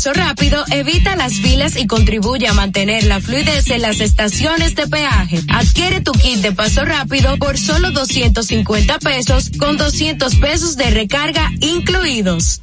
paso rápido, evita las filas y contribuye a mantener la fluidez en las estaciones de peaje. Adquiere tu kit de paso rápido por solo 250 pesos con 200 pesos de recarga incluidos.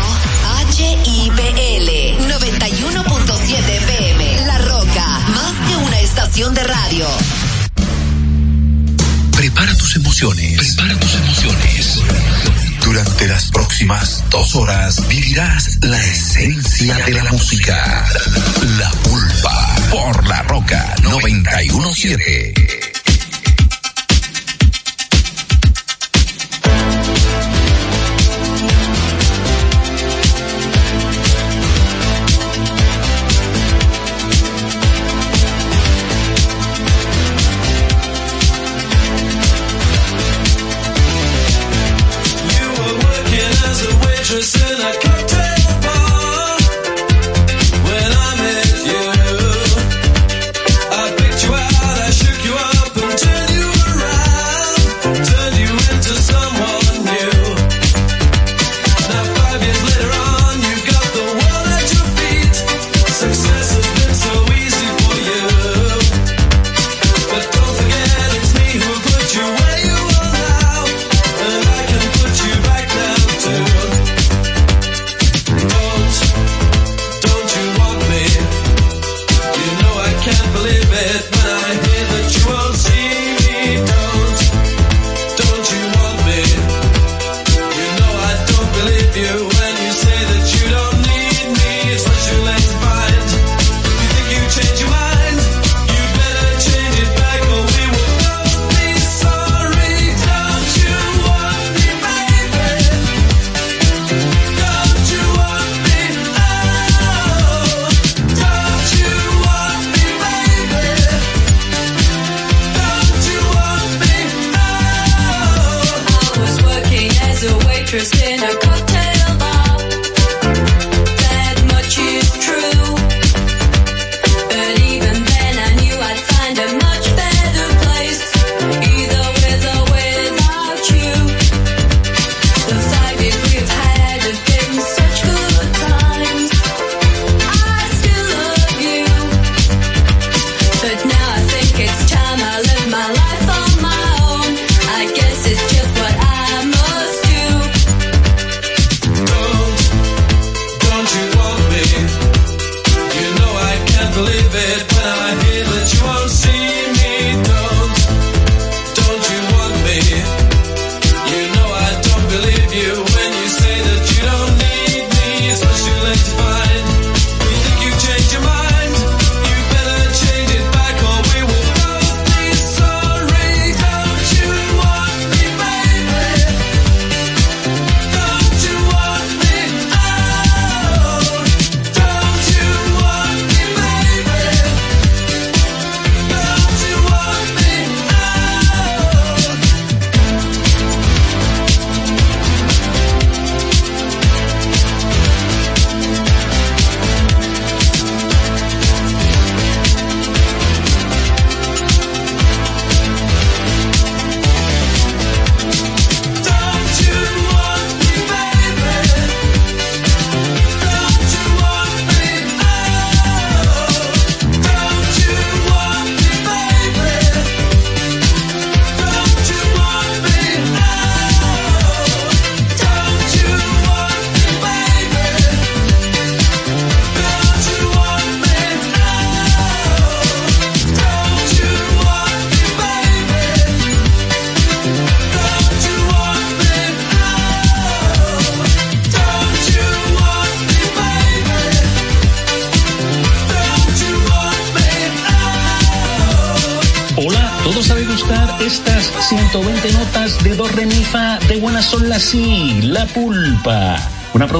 de radio. Prepara tus emociones. Prepara tus emociones. Durante las próximas dos horas vivirás la esencia de la música. La pulpa por la roca 917.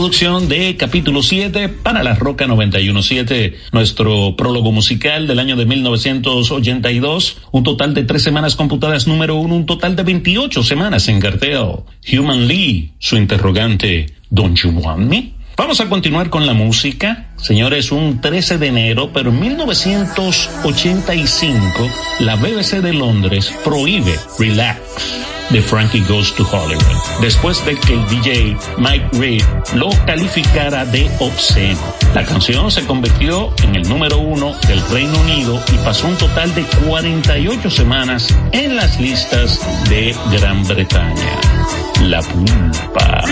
Producción de capítulo 7 para la Roca 917, nuestro prólogo musical del año de 1982, un total de tres semanas computadas número uno, un total de 28 semanas en cartel. Human Lee, su interrogante, Don't You Want Me? Vamos a continuar con la música. Señores, un 13 de enero, pero en 1985, la BBC de Londres prohíbe Relax de Frankie Goes to Hollywood, después de que el DJ Mike Reed lo calificara de obsceno. La canción se convirtió en el número uno del Reino Unido y pasó un total de 48 semanas en las listas de Gran Bretaña. La pulpa.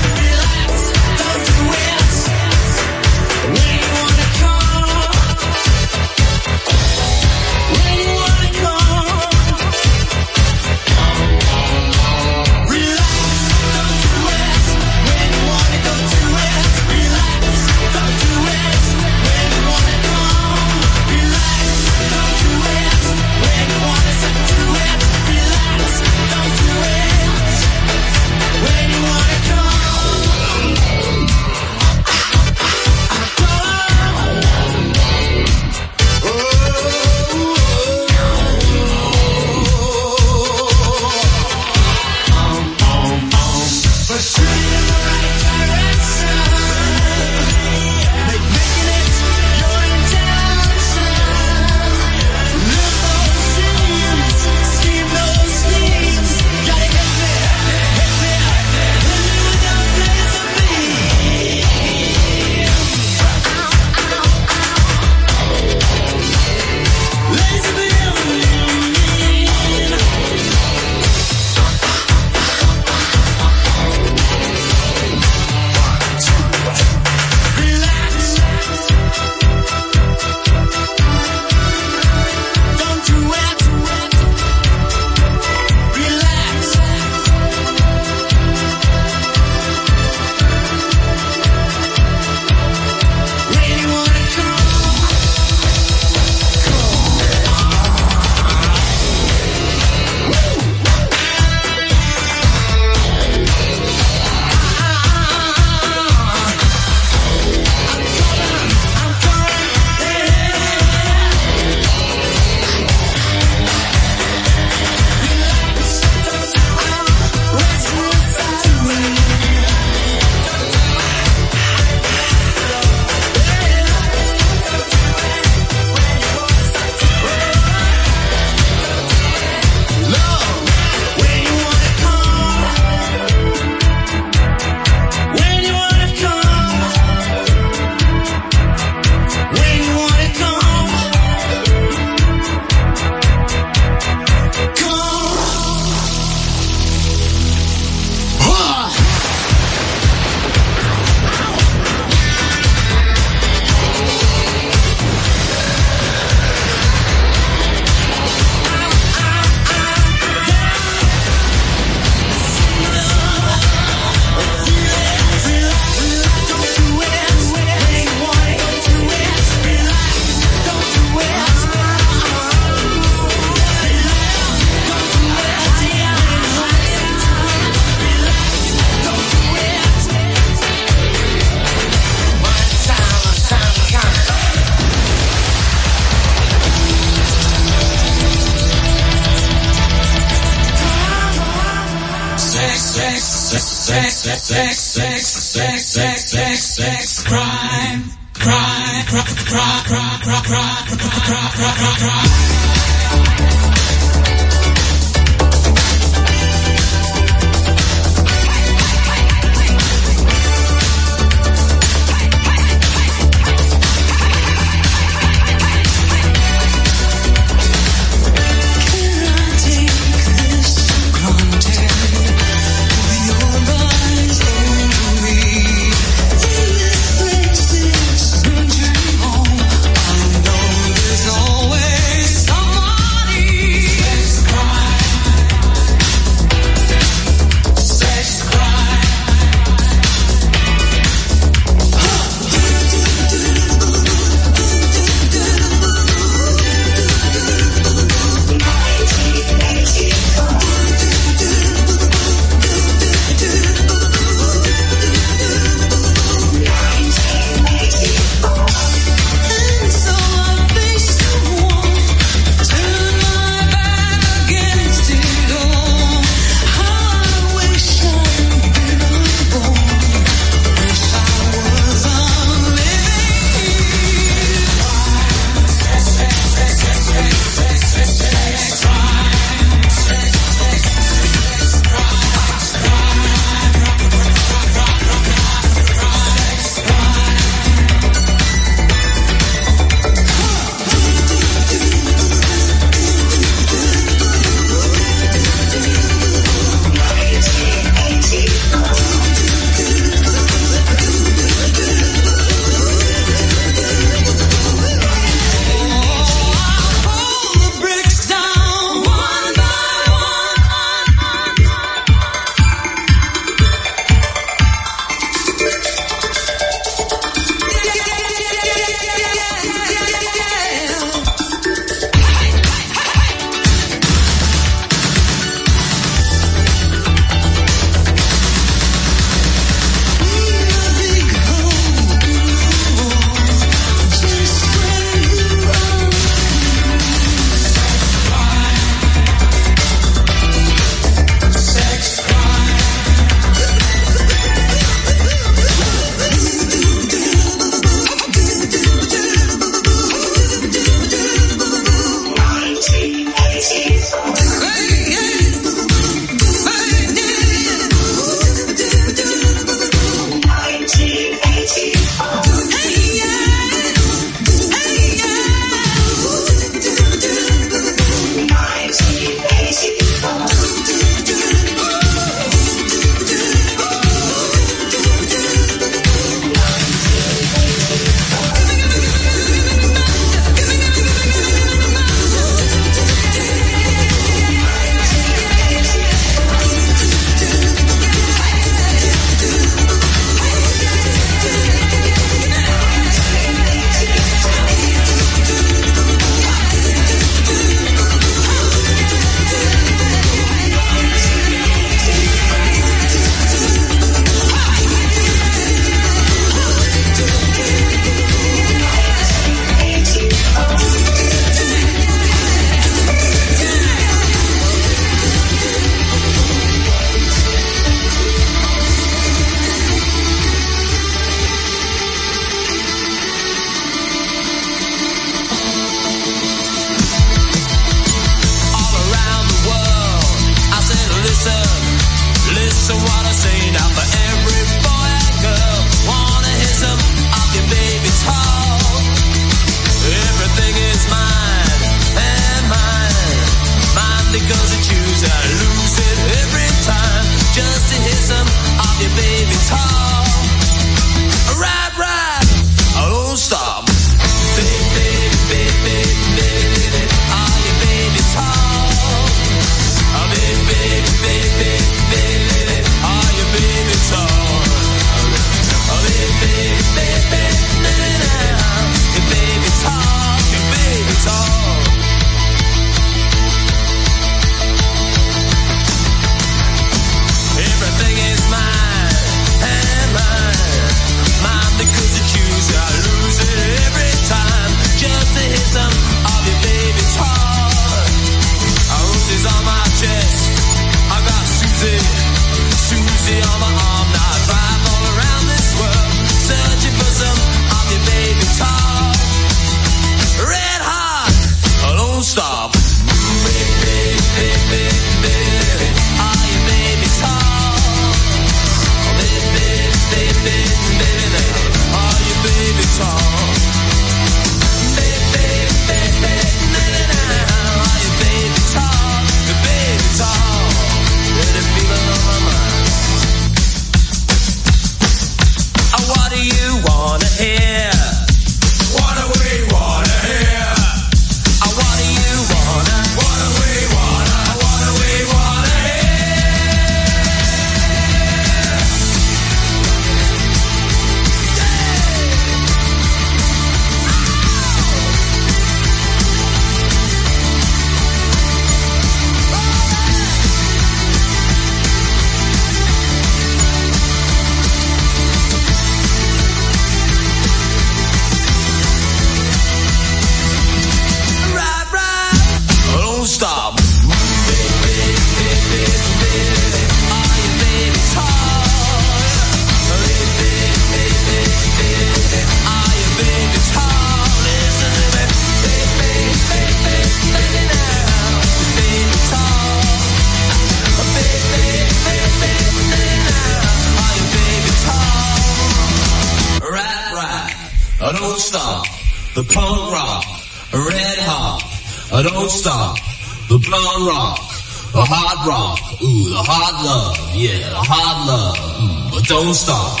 Don't stop.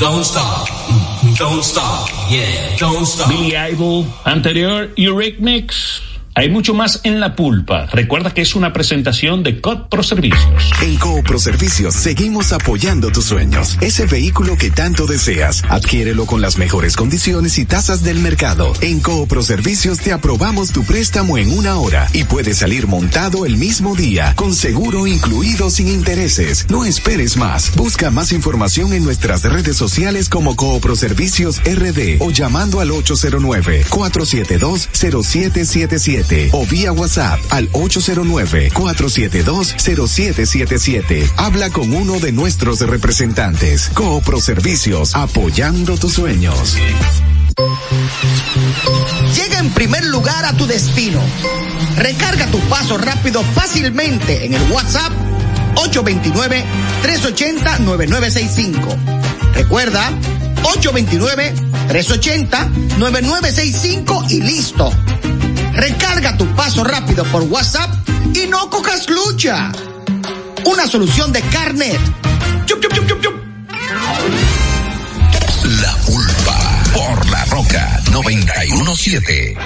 Don't stop. Don't stop. Yeah, don't stop. Billy Idol, anterior Eurythmics. Hay mucho más en la pulpa. Recuerda que es una presentación de COD Pro Servicios. En Pro Servicios seguimos apoyando tus sueños. Ese vehículo que tanto deseas, adquiérelo con las mejores condiciones y tasas del mercado. En Pro Servicios te aprobamos tu préstamo en una hora y puedes salir montado el mismo día, con seguro incluido sin intereses. No esperes más. Busca más información en nuestras redes sociales como Pro Servicios RD o llamando al 809 472 0777 o vía WhatsApp al 809-472-0777. Habla con uno de nuestros representantes. Coopro Servicios, apoyando tus sueños. Llega en primer lugar a tu destino. Recarga tu paso rápido fácilmente en el WhatsApp 829-380-9965. Recuerda, 829-380-9965 y listo Recarga tu paso rápido por WhatsApp y no cojas lucha. Una solución de carnet. la culpa por la roca 917.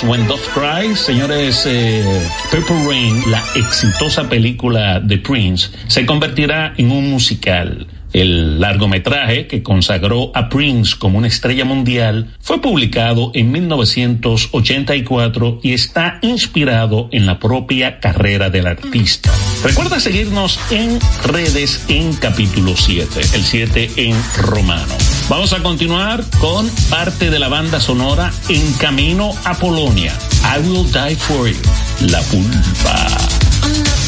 When Dove Cry. Señores, eh, Purple Rain, la exitosa película de Prince, se convertirá en un musical. El largometraje que consagró a Prince como una estrella mundial fue publicado en 1984 y está inspirado en la propia carrera del artista. Recuerda seguirnos en redes en capítulo 7, el 7 en romano. Vamos a continuar con parte de la banda sonora En Camino a Polonia. I Will Die For You, La Pulpa.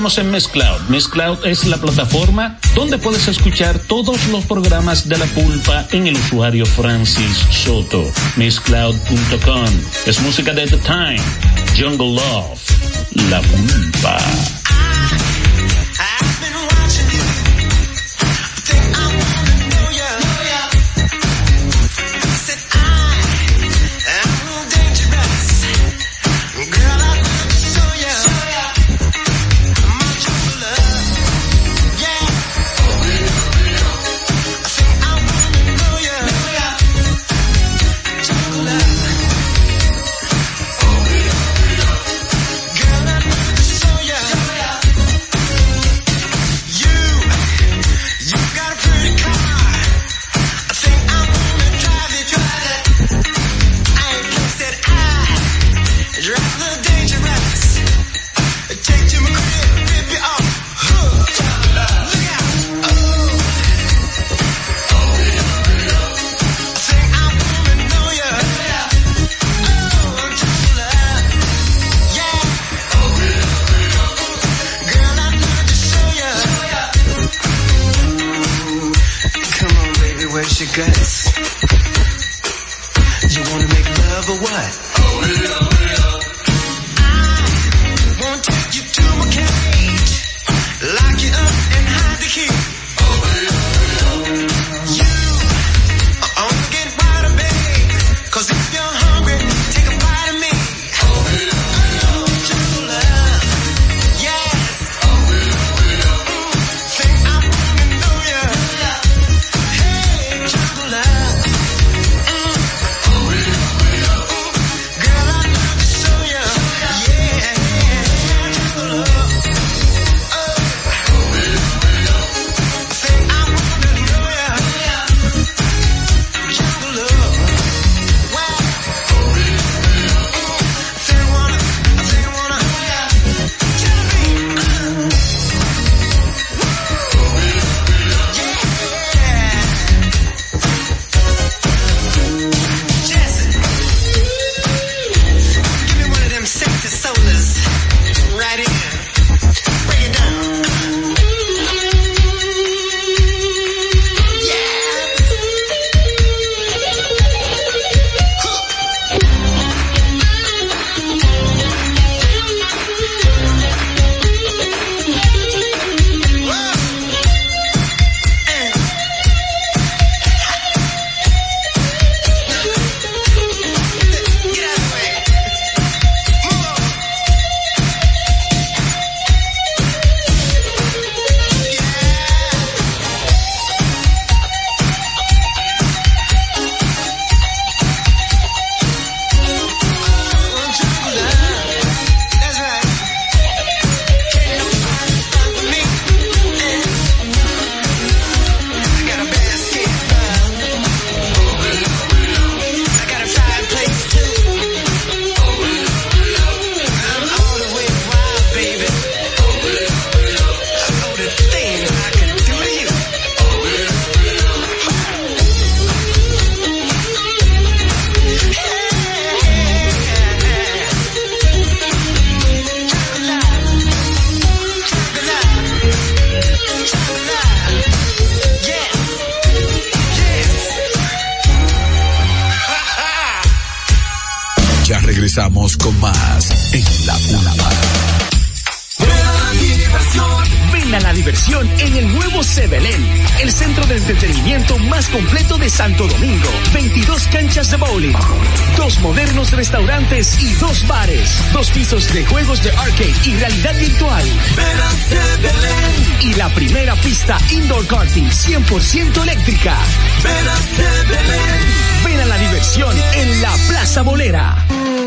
Estamos en Cloud. Cloud es la plataforma donde puedes escuchar todos los programas de la pulpa en el usuario Francis Soto. Mixcloud.com. Es música de The Time. Jungle Love. La pulpa. La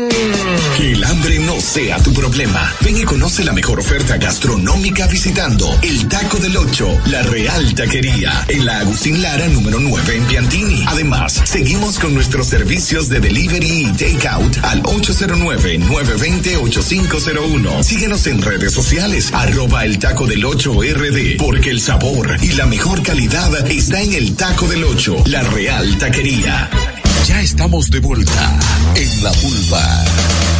mejor oferta gastronómica visitando el Taco del Ocho, la Real Taquería, en la Agustín Lara número 9 en Piantini. Además, seguimos con nuestros servicios de delivery y takeout al 809-920-8501. Síguenos en redes sociales, arroba el Taco del Ocho RD, porque el sabor y la mejor calidad está en el Taco del Ocho, la Real Taquería. Ya estamos de vuelta en la pulva.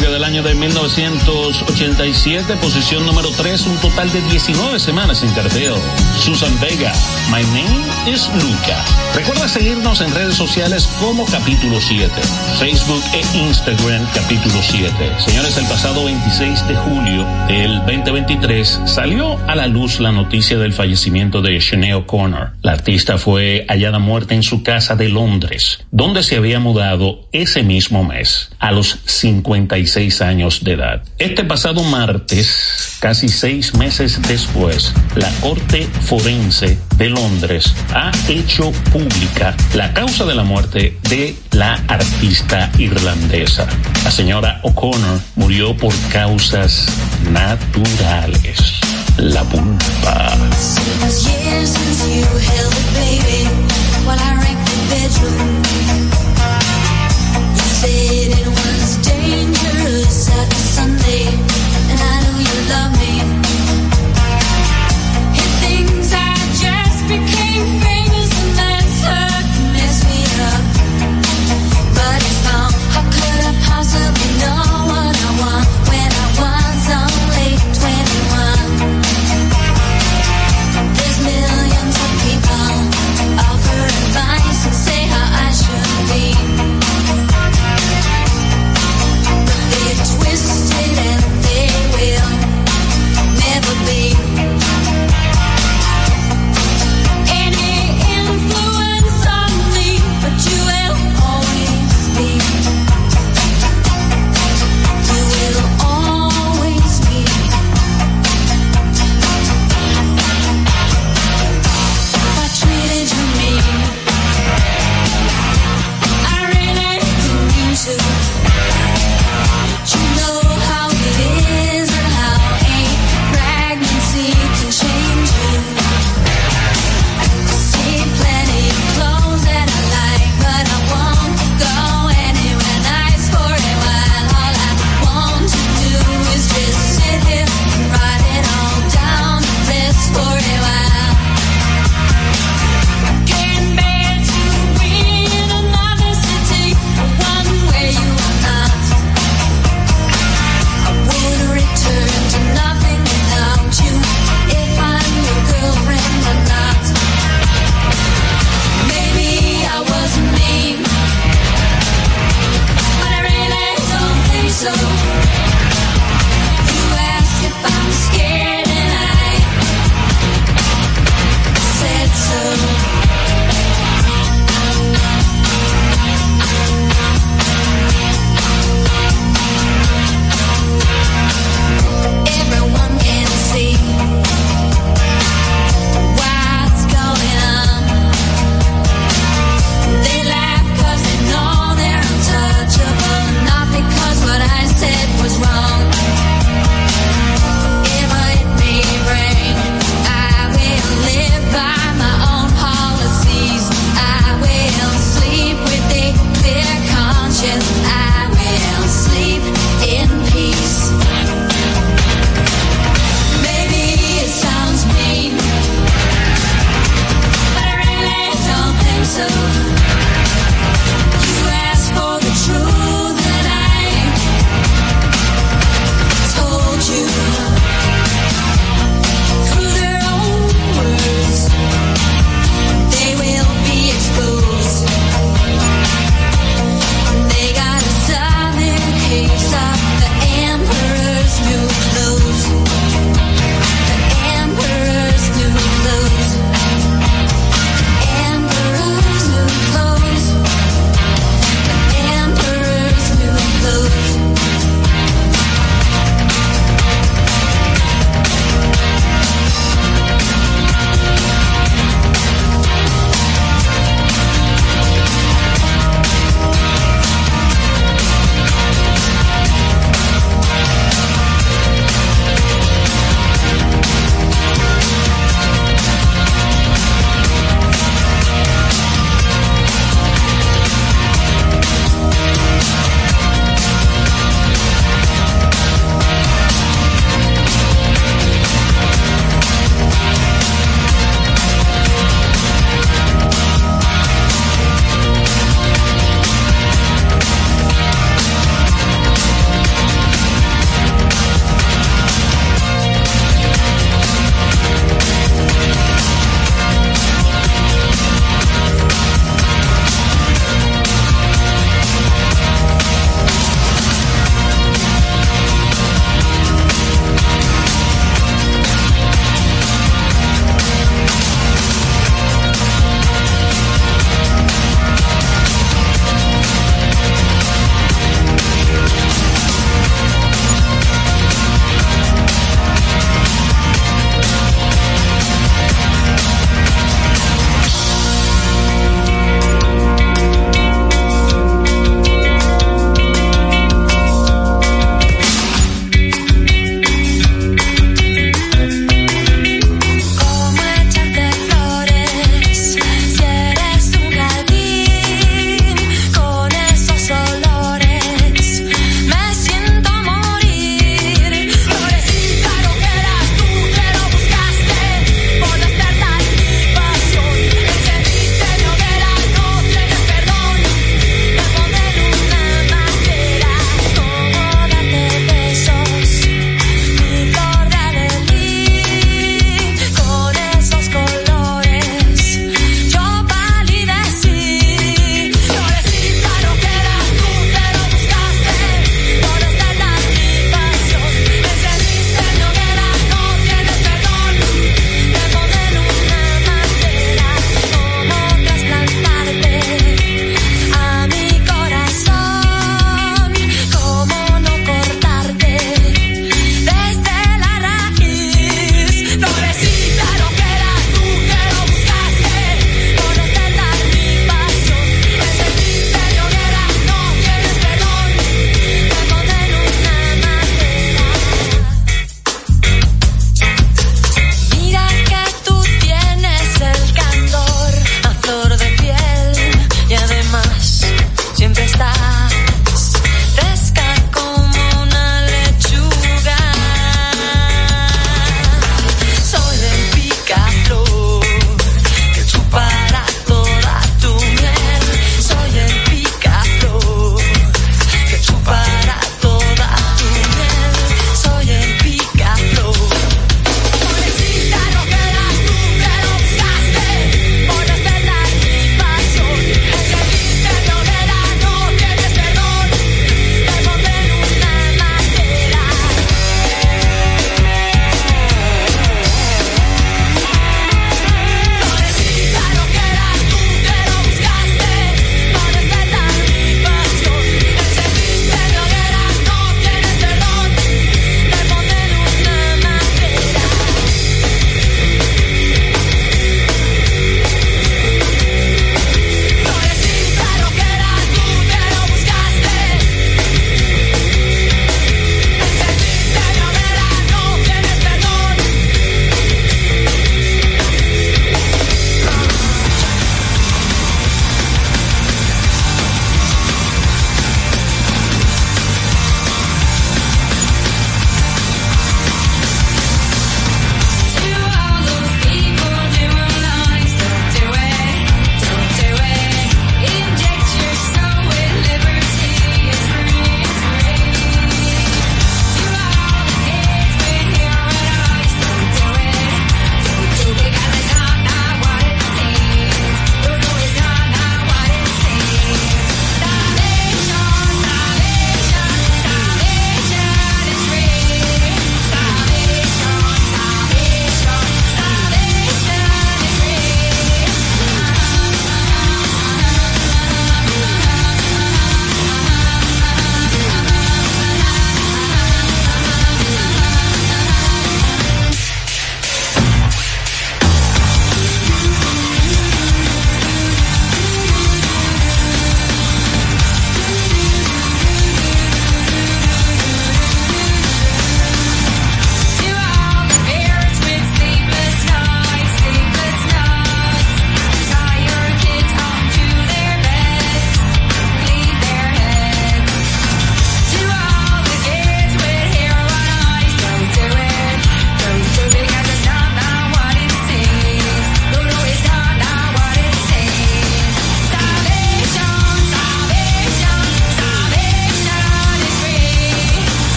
Del año de 1987, posición número 3, un total de 19 semanas en cartel. Susan Vega, My Name is Luca. Recuerda seguirnos en redes sociales como Capítulo 7, Facebook e Instagram Capítulo 7. Señores, el pasado 26 de julio del 2023 salió a la luz la noticia del fallecimiento de Sinead O'Connor. La artista fue hallada muerta en su casa de Londres, donde se había mudado ese mismo mes, a los 56 años de edad. Este pasado martes, casi seis meses después, la Corte Forense de Londres ha hecho pública la causa de la muerte de la artista irlandesa. La señora O'Connor murió por causas naturales. La pulpa. people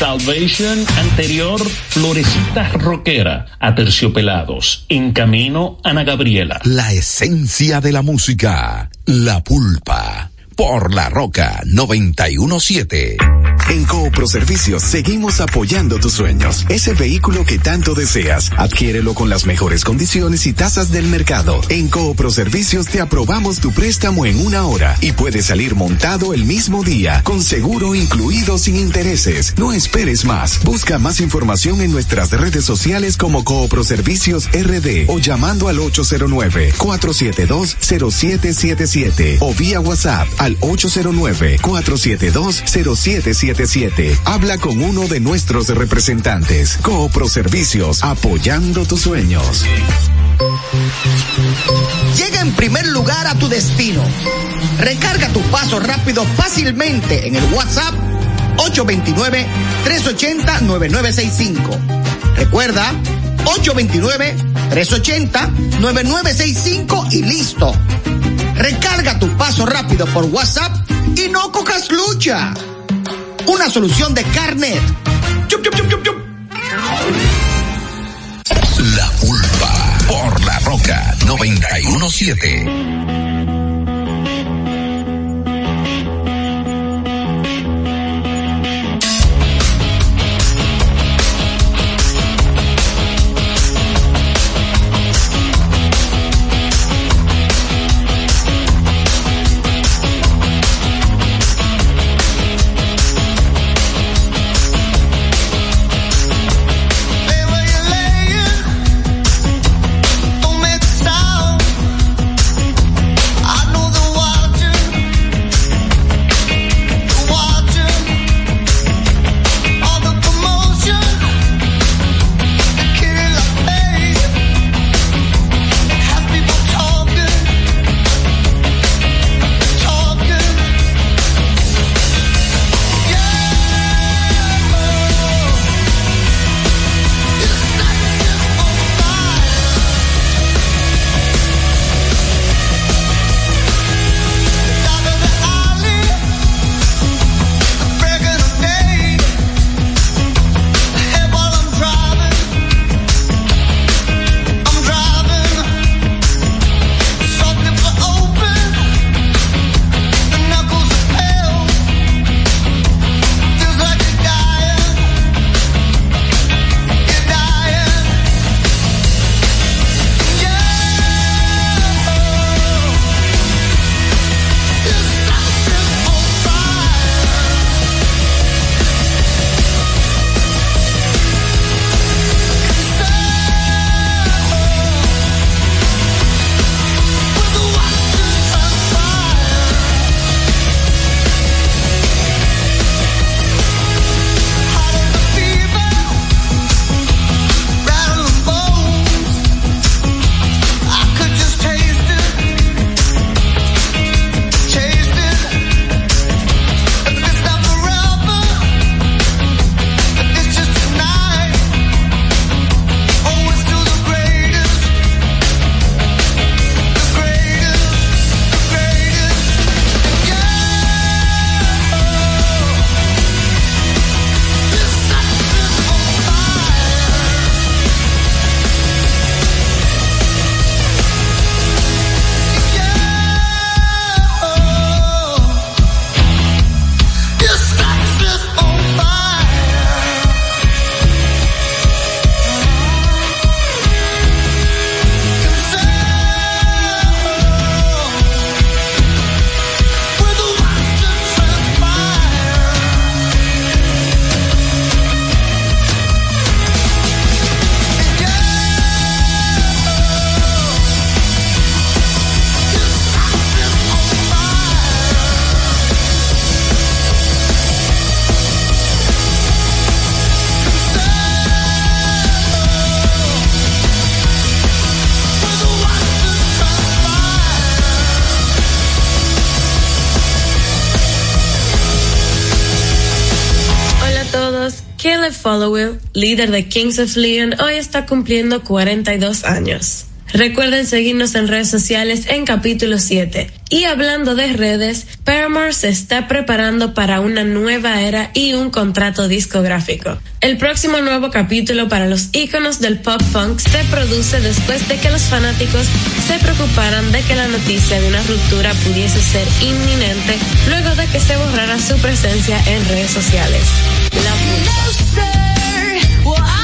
Salvation, anterior, Florecita Rockera, Aterciopelados, En Camino, Ana Gabriela. La esencia de la música, la pulpa, por la roca 917. En Coopro Servicios seguimos apoyando tus sueños. Ese vehículo que tanto deseas, adquiérelo con las mejores condiciones y tasas del mercado. En Coopro Servicios te aprobamos tu préstamo en una hora y puedes salir montado el mismo día, con seguro incluido sin intereses. No esperes más. Busca más información en nuestras redes sociales como Coopro Servicios RD o llamando al 809-472-0777 o vía WhatsApp al 809-472-0777 Habla con uno de nuestros representantes. Coopro Servicios, apoyando tus sueños. Llega en primer lugar a tu destino. Recarga tu paso rápido fácilmente en el WhatsApp 829-380-9965. Recuerda, 829-380-9965 y listo. Recarga tu paso rápido por WhatsApp y no cojas lucha una solución de carnet. La pulpa por la roca 917. Líder de Kings of Leon, hoy está cumpliendo 42 años. Recuerden seguirnos en redes sociales en capítulo 7. Y hablando de redes, Paramore se está preparando para una nueva era y un contrato discográfico. El próximo nuevo capítulo para los íconos del pop funk se produce después de que los fanáticos se preocuparan de que la noticia de una ruptura pudiese ser inminente luego de que se borrara su presencia en redes sociales. Well, I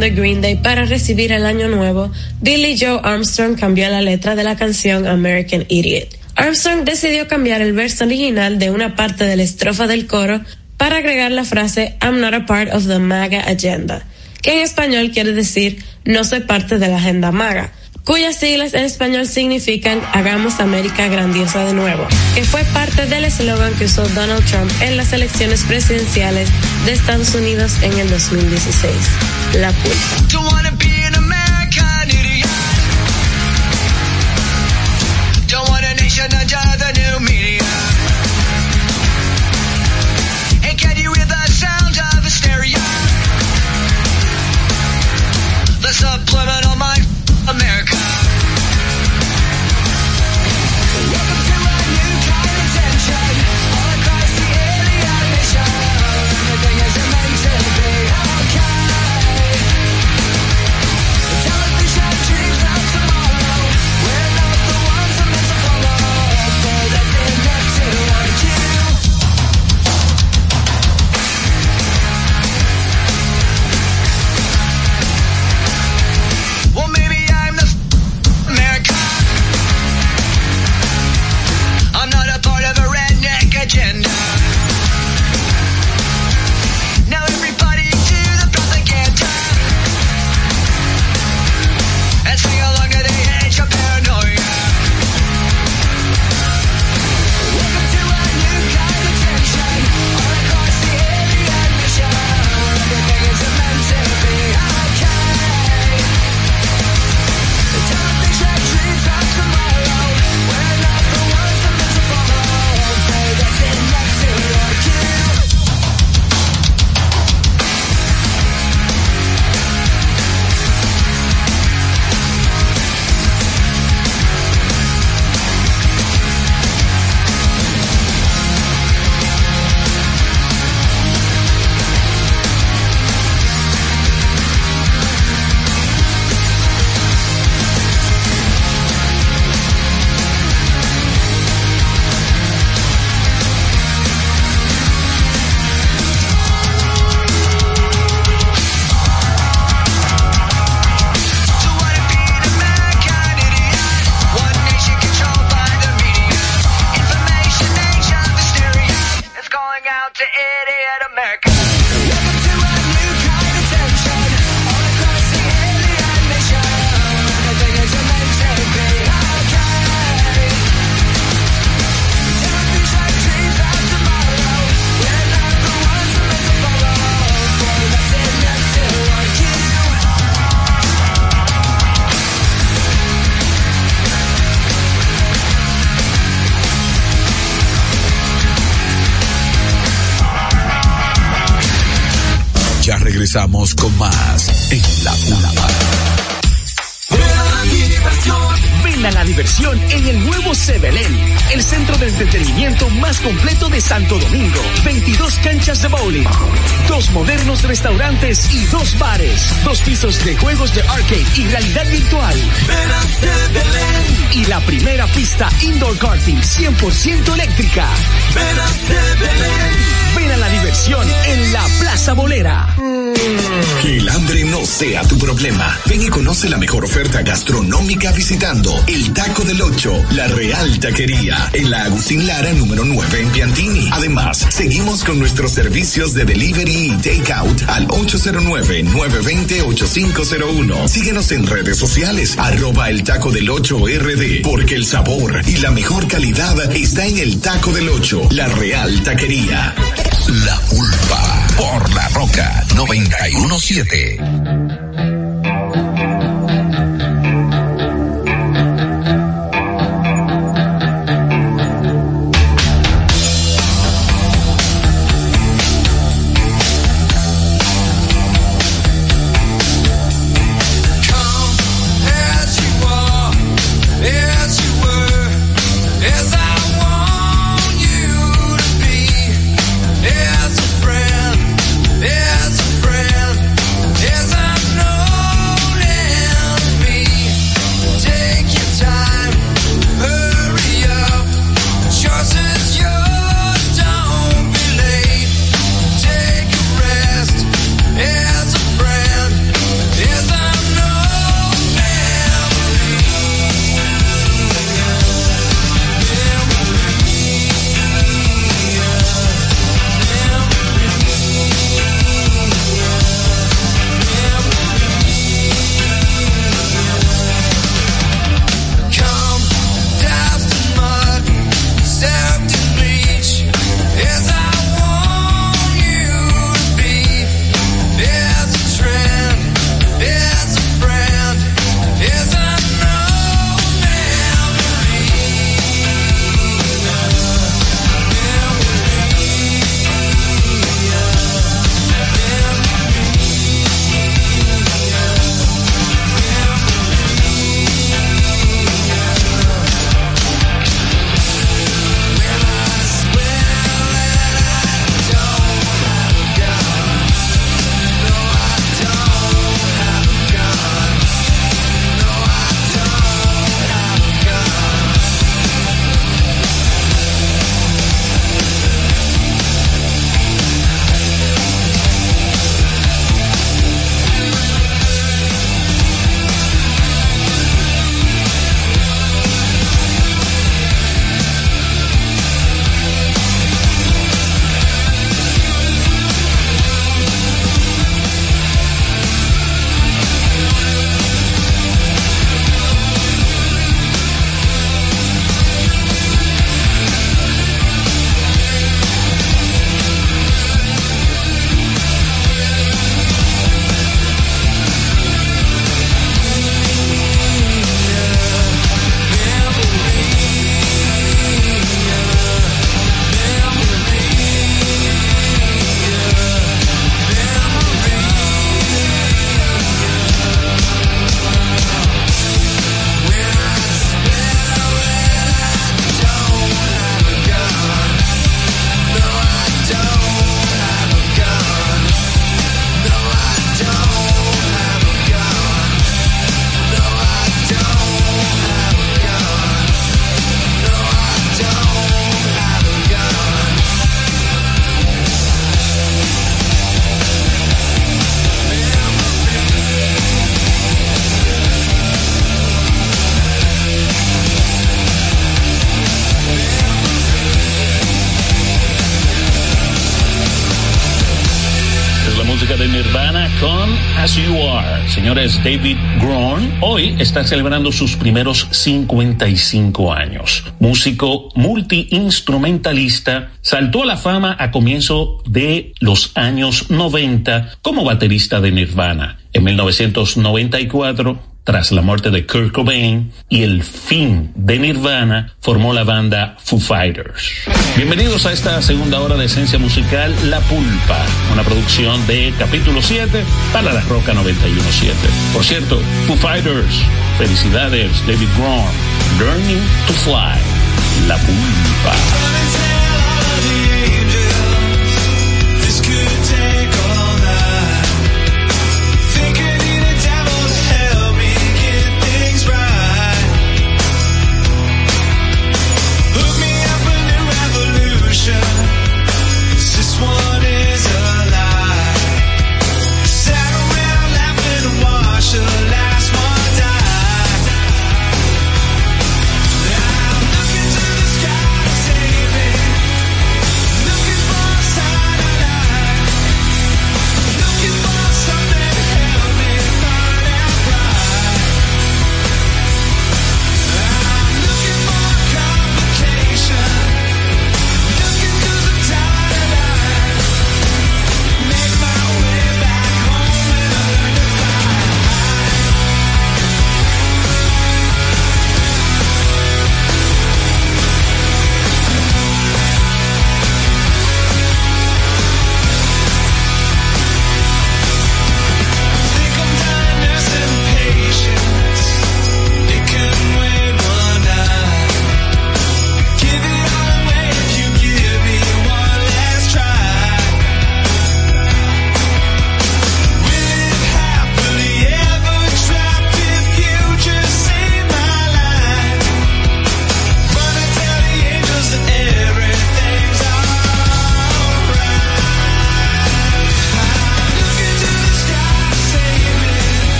de Green Day para recibir el año nuevo, Billy Joe Armstrong cambió la letra de la canción American Idiot. Armstrong decidió cambiar el verso original de una parte de la estrofa del coro para agregar la frase I'm not a part of the MAGA agenda, que en español quiere decir no soy parte de la agenda MAGA, cuyas siglas en español significan Hagamos América grandiosa de nuevo, que fue parte del eslogan que usó Donald Trump en las elecciones presidenciales de Estados Unidos en el 2016. La pulpa. Pisos de juegos de arcade y realidad virtual. A Y la primera pista indoor karting 100% eléctrica. Ven a la diversión en la Plaza Bolera. Que el hambre no sea tu problema. La mejor oferta gastronómica visitando el Taco del Ocho, la Real Taquería, en la Agustín Lara número 9 en Piantini. Además, seguimos con nuestros servicios de delivery y takeout al 809-920-8501. Síguenos en redes sociales, arroba el Taco del Ocho RD, porque el sabor y la mejor calidad está en el Taco del Ocho, la Real Taquería. La Pulpa, por La Roca 917. David Grohl, hoy está celebrando sus primeros 55 años. Músico multiinstrumentalista, saltó a la fama a comienzo de los años 90 como baterista de Nirvana. En 1994 tras la muerte de Kurt Cobain y el fin de Nirvana, formó la banda Foo Fighters. Bienvenidos a esta segunda hora de esencia musical La Pulpa, una producción de capítulo 7 para la Roca 917. Por cierto, Foo Fighters, felicidades David Grohl, Learning to Fly, La Pulpa.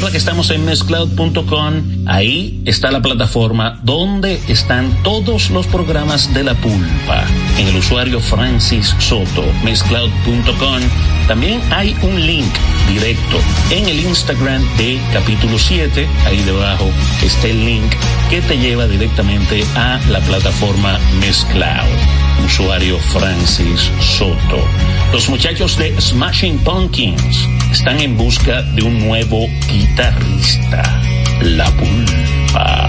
En mescloud.com. Ahí está la plataforma donde están todos los programas de la pulpa. En el usuario Francis Soto, mescloud.com. También hay un link directo en el Instagram de capítulo 7. Ahí debajo está el link que te lleva directamente a la plataforma Mescloud. Usuario Francis Soto. Los muchachos de Smashing Pumpkins están en busca de un nuevo guitarrista. La Pulpa.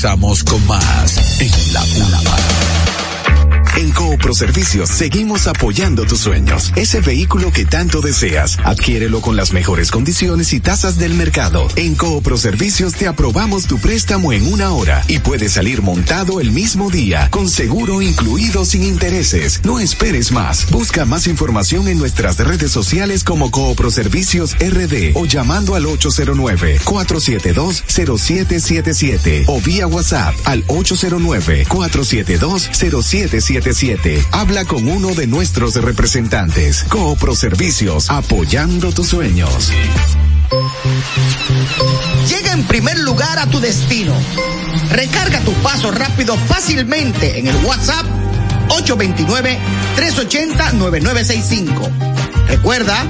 Regresamos con más en Coopro Servicios seguimos apoyando tus sueños. Ese vehículo que tanto deseas, adquiérelo con las mejores condiciones y tasas del mercado. En Coopro Servicios te aprobamos tu préstamo en una hora y puedes salir montado el mismo día, con seguro incluido sin intereses. No esperes más. Busca más información en nuestras redes sociales como Coopro Servicios RD o llamando al 809-472-0777 o vía WhatsApp al 809-472-0777 Habla con uno de nuestros representantes. Coopro Servicios, apoyando tus sueños. Llega en primer lugar a tu destino. Recarga tu paso rápido fácilmente en el WhatsApp 829-380-9965. Recuerda,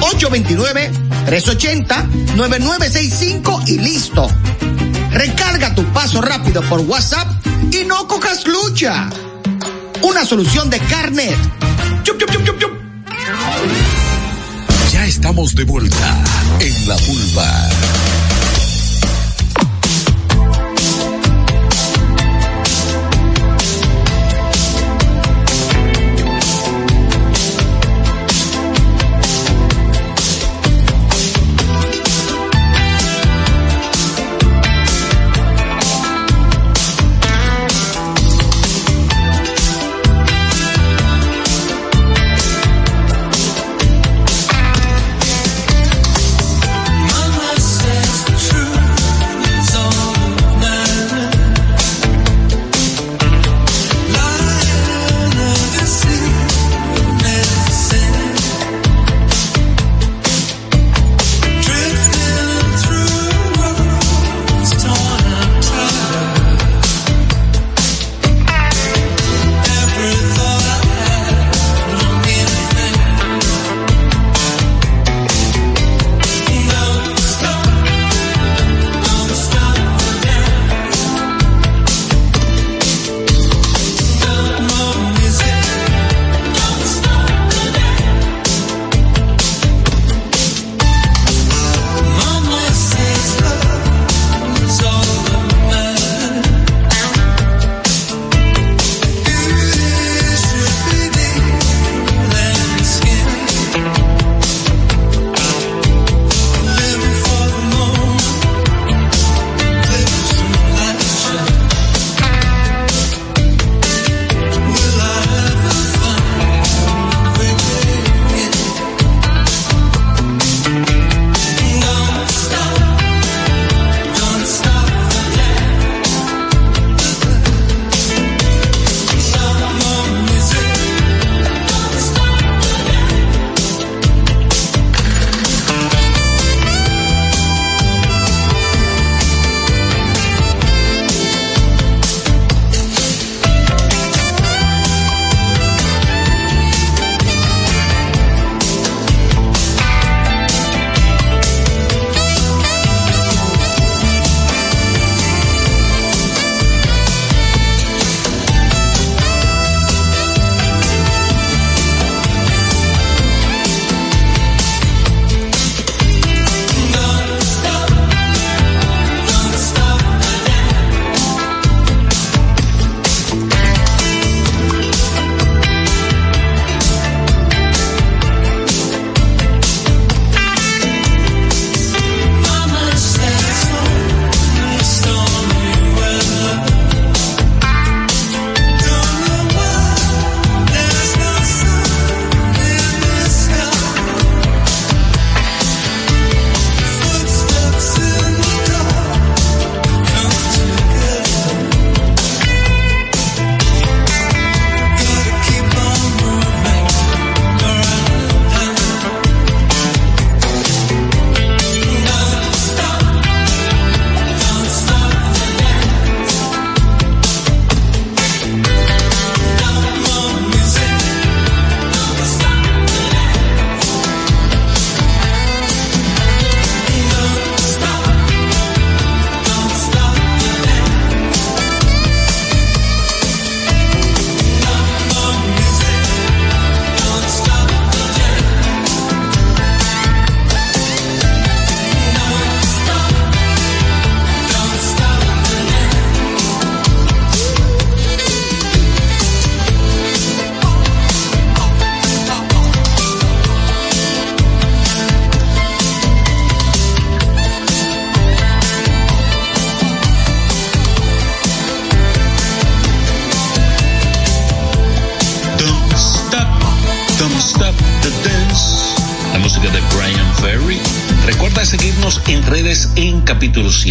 829-380-9965 y listo. Recarga tu paso rápido por WhatsApp y no cojas lucha una solución de carnet. ya estamos de vuelta en la pulpa.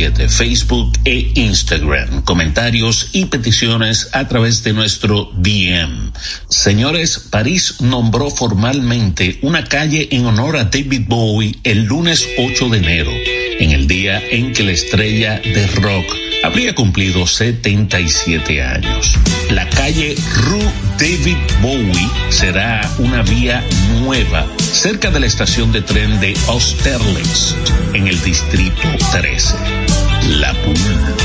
Facebook e Instagram. Comentarios y peticiones a través de nuestro DM. Señores, París nombró formalmente una calle en honor a David Bowie el lunes 8 de enero, en el día en que la estrella de rock habría cumplido 77 años. La calle Rue David Bowie será una vía nueva cerca de la estación de tren de Austerlitz, en el distrito 13. La Pulpa.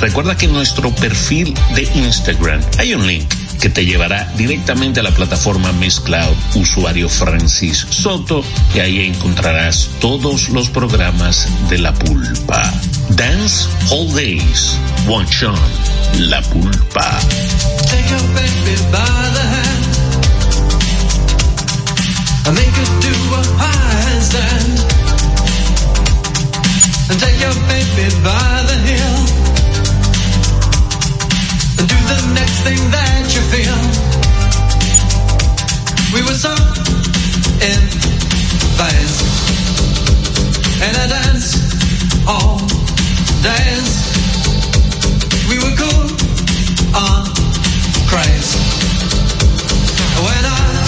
Recuerda que en nuestro perfil de Instagram hay un link que te llevará directamente a la plataforma Miss Cloud, usuario Francis Soto, y ahí encontrarás todos los programas de La Pulpa. Dance All Days, One Shot, La Pulpa. Take baby by the hand. I make do a. and take your baby by the heel and do the next thing that you feel. We were so in phase and I danced all days. We were cool uh, on craze when I.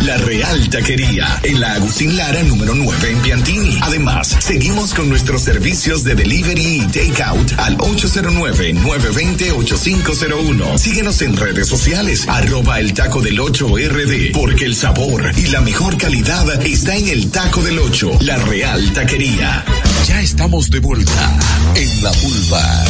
La Real Taquería, en la Agustín Lara número 9 en Piantini. Además, seguimos con nuestros servicios de delivery y takeout al 809-920-8501. Síguenos en redes sociales, arroba el taco del 8RD, porque el sabor y la mejor calidad está en el taco del 8, La Real Taquería. Ya estamos de vuelta en La Pulva.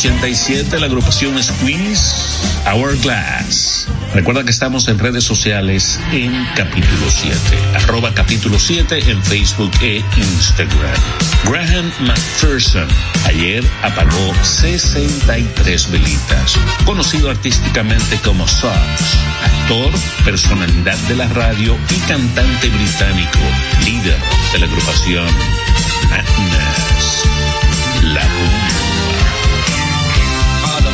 87, la agrupación Squeeze Hourglass. Recuerda que estamos en redes sociales en capítulo 7, arroba capítulo 7 en Facebook e Instagram. Graham McPherson ayer apagó 63 velitas, conocido artísticamente como Socks, actor, personalidad de la radio y cantante británico, líder de la agrupación Madness. La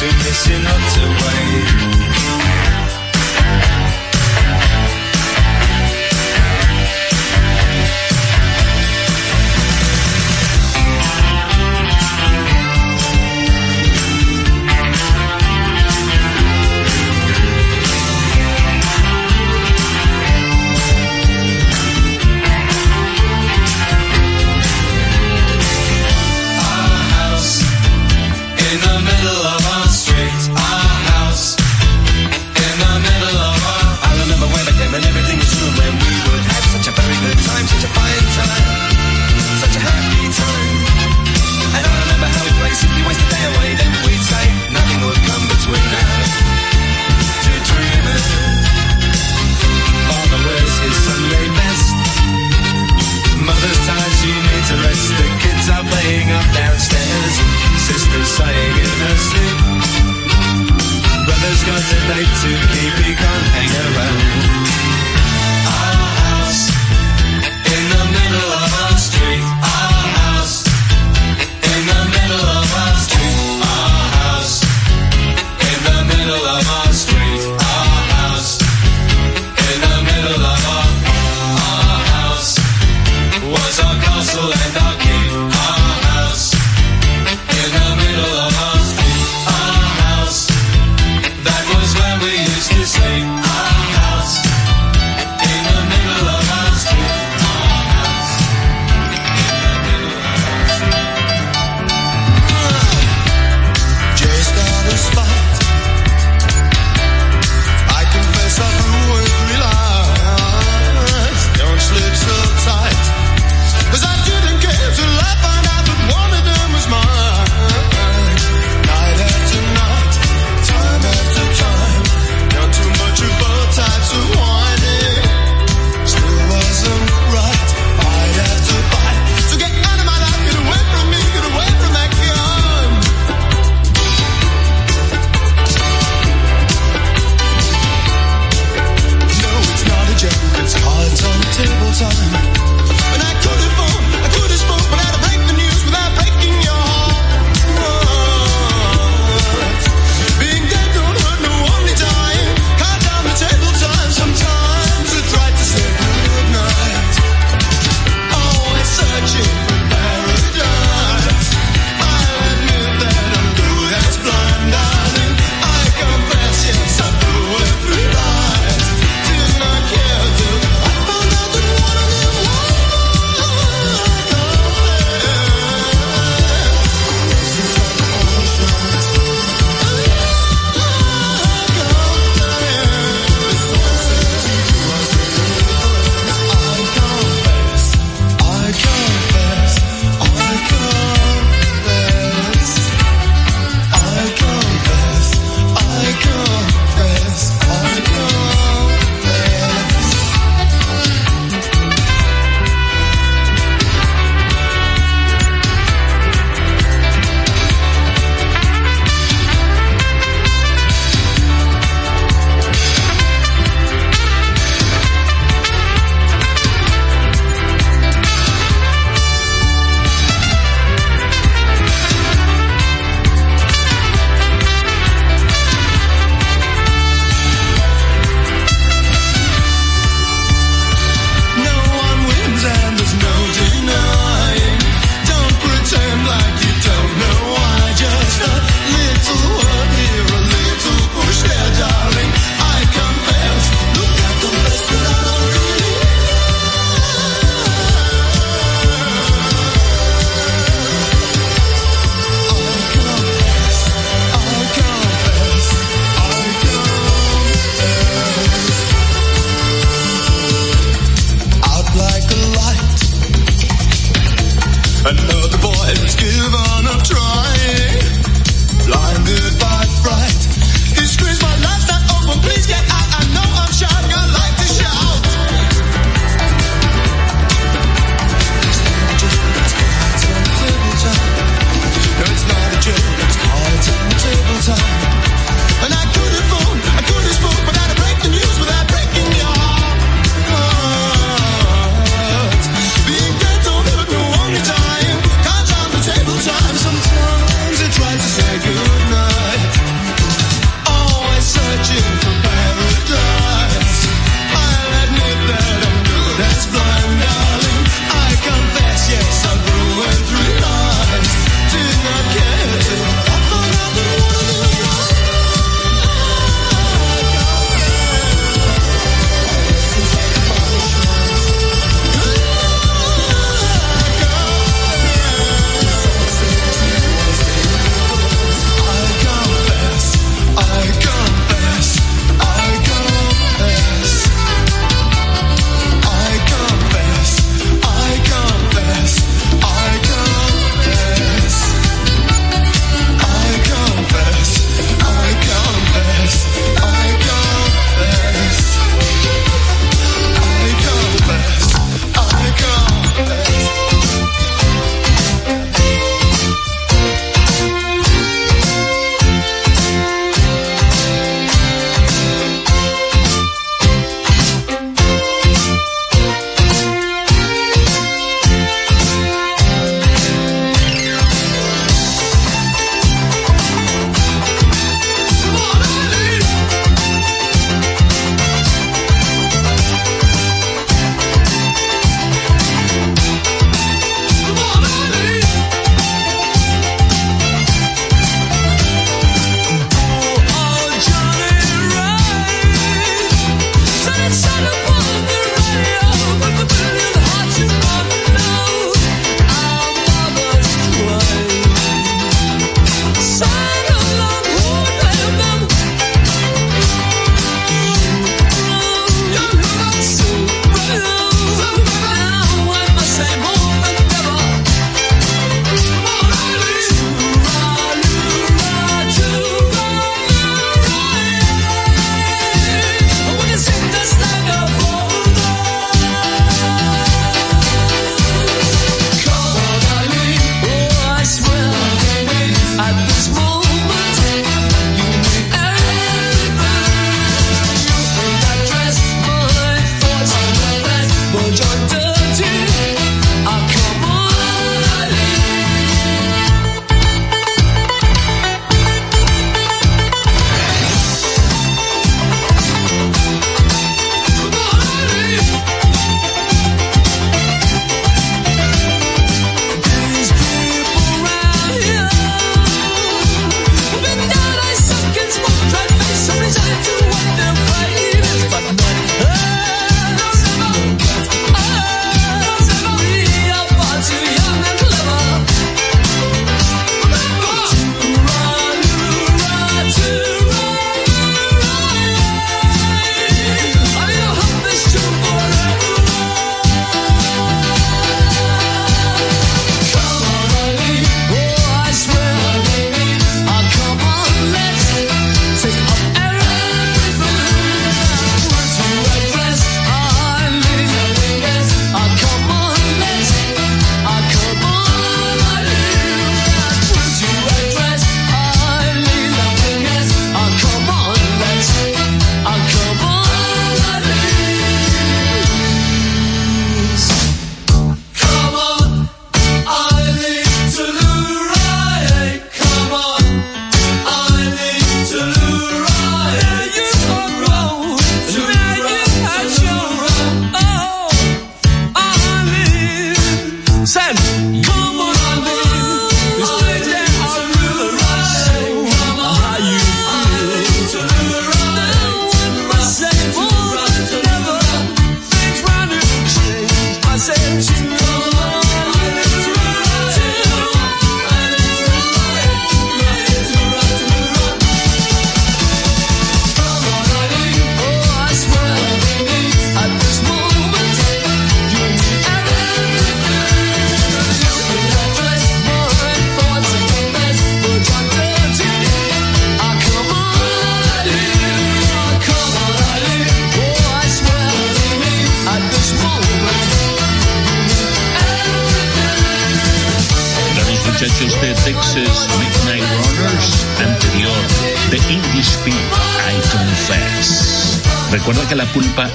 to miss in lots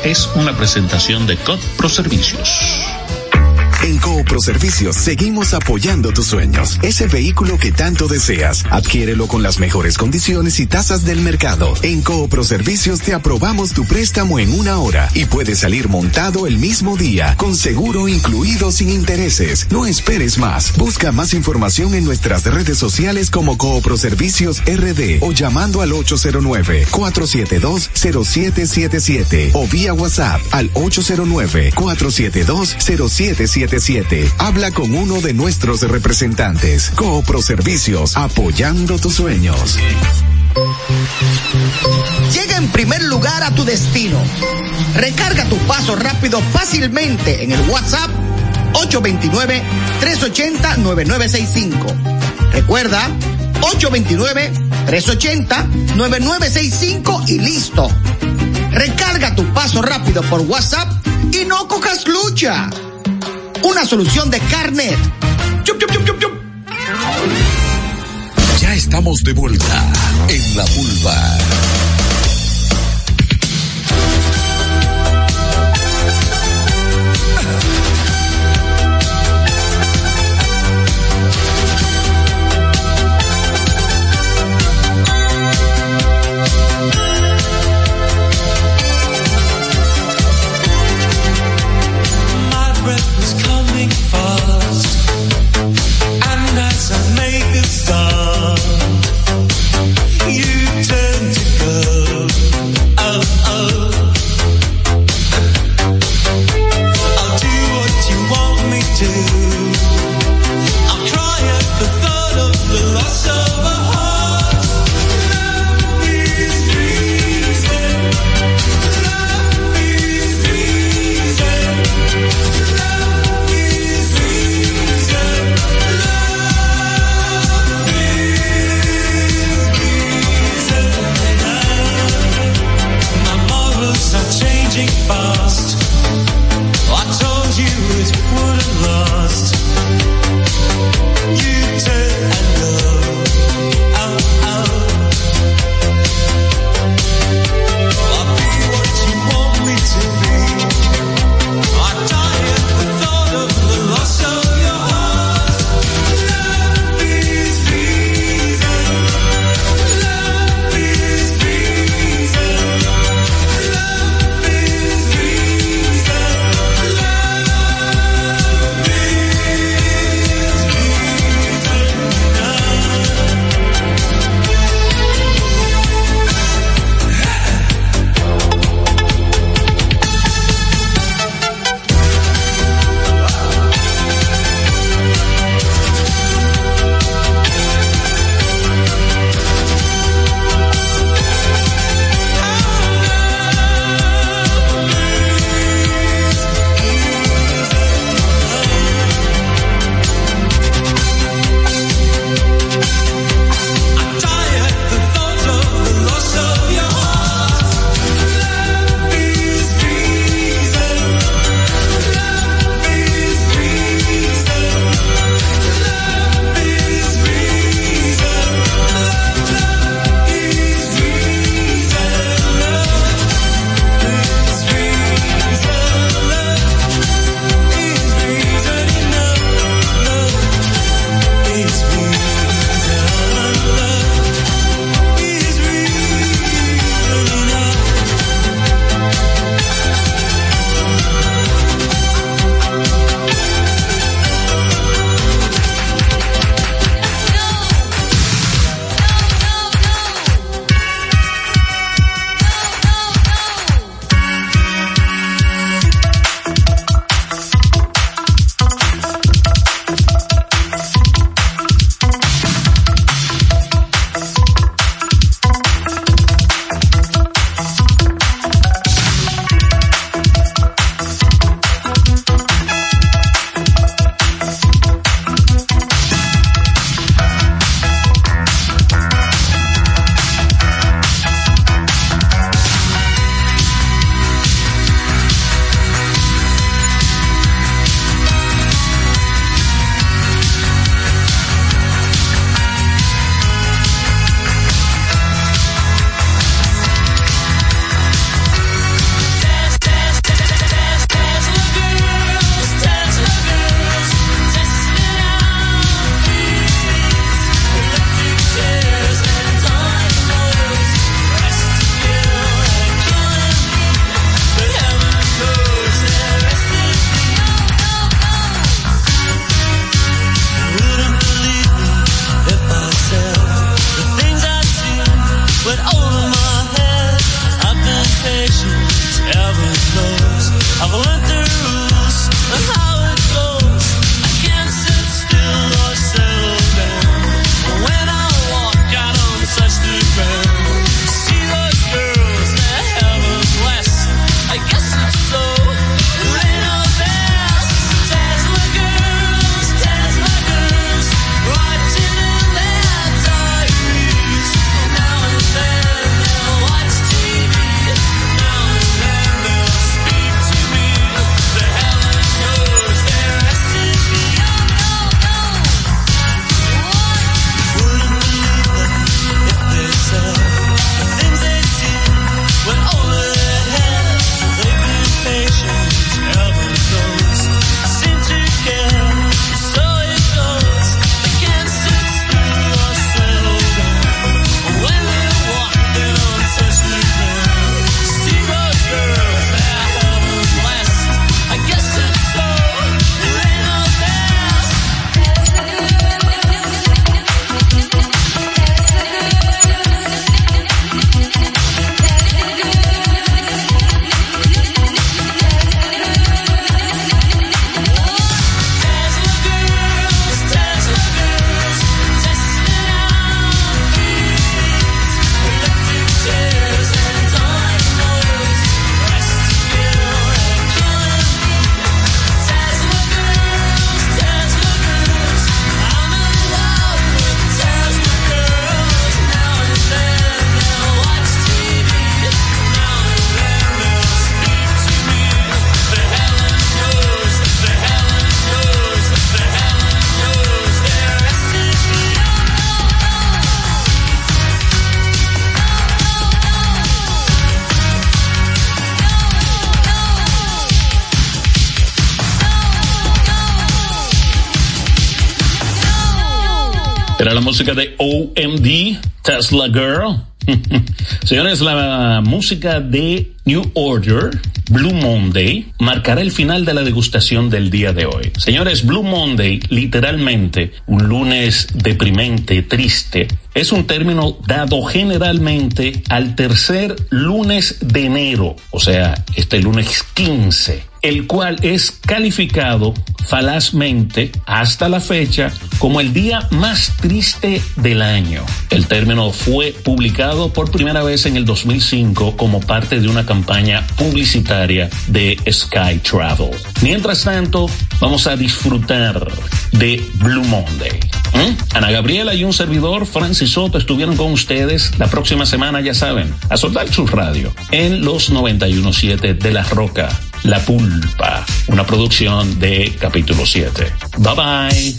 es una presentación de COD Pro Servicios. Servicios seguimos apoyando tus sueños. Ese vehículo que tanto deseas, adquiérelo con las mejores condiciones y tasas del mercado. En Coopro Servicios te aprobamos tu préstamo en una hora y puedes salir montado el mismo día, con seguro incluido sin intereses. No esperes más. Busca más información en nuestras redes sociales como Coopro Servicios RD o llamando al 809-472-0777 o vía WhatsApp al 809-472-0777. Habla con uno de nuestros representantes. Coopro Servicios, apoyando tus sueños. Llega en primer lugar a tu destino. Recarga tu paso rápido fácilmente en el WhatsApp 829-380-9965. Recuerda, 829-380-9965 y listo. Recarga tu paso rápido por WhatsApp y no cojas lucha una solución de chup, ya estamos de vuelta en la vulva. Música de OMD, Tesla Girl. Señores, la música de New Order, Blue Monday, marcará el final de la degustación del día de hoy. Señores, Blue Monday, literalmente, un lunes deprimente, triste, es un término dado generalmente al tercer lunes de enero, o sea, este lunes 15 el cual es calificado falazmente hasta la fecha como el día más triste del año. El término fue publicado por primera vez en el 2005 como parte de una campaña publicitaria de Sky Travel. Mientras tanto, vamos a disfrutar de Blue Monday. ¿Mm? Ana Gabriela y un servidor, Francis Soto, estuvieron con ustedes la próxima semana, ya saben, a soltar su radio en los 917 de La Roca la Pulpa, una producción de capítulo 7. Bye bye.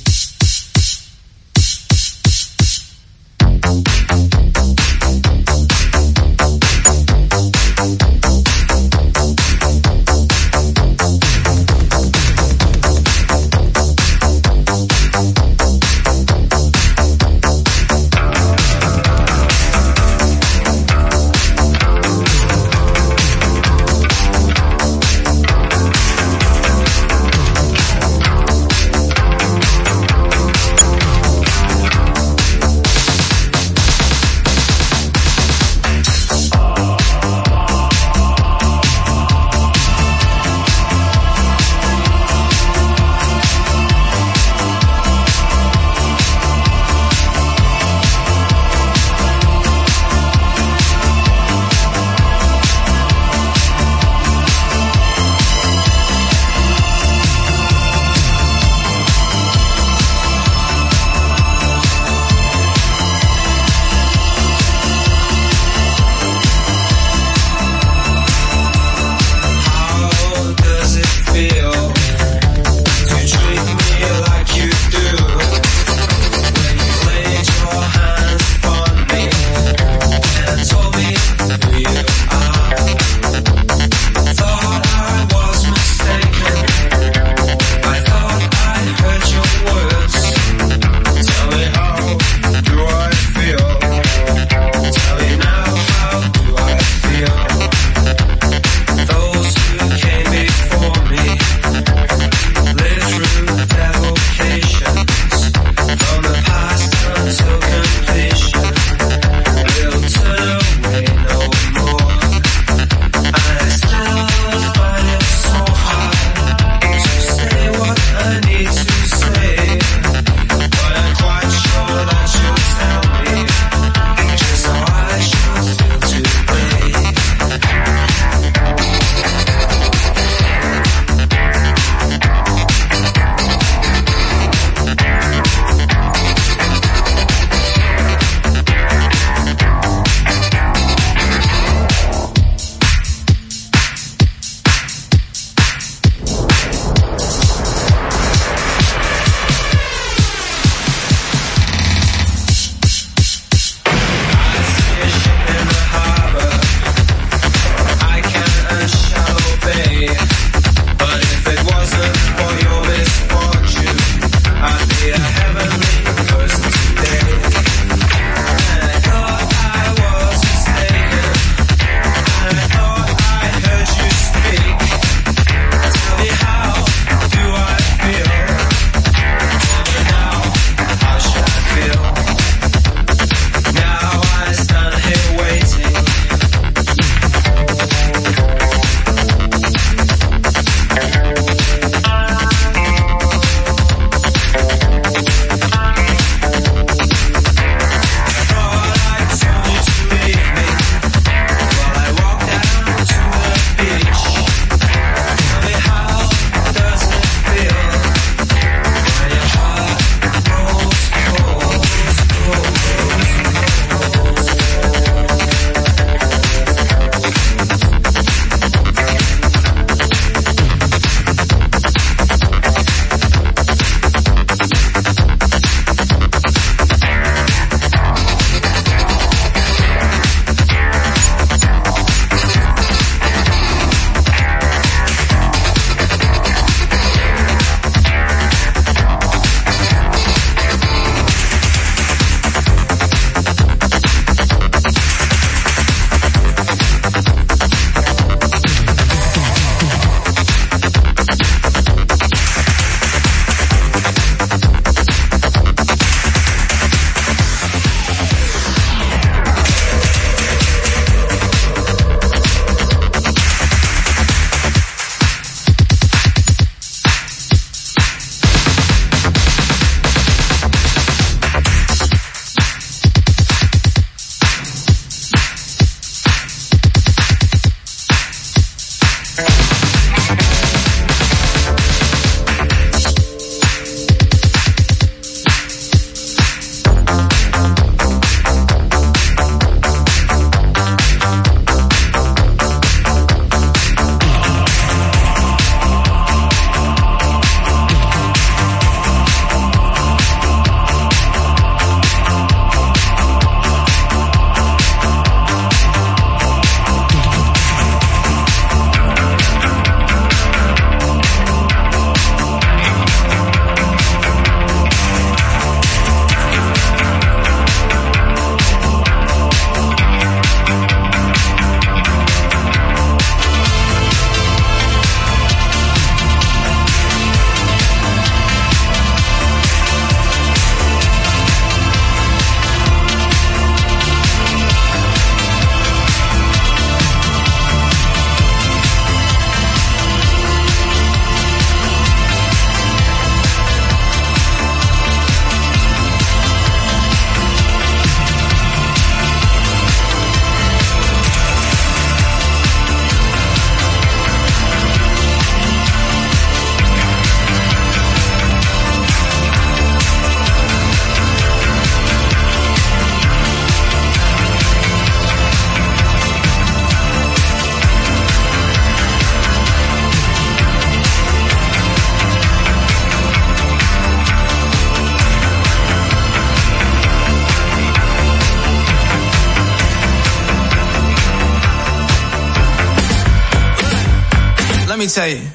say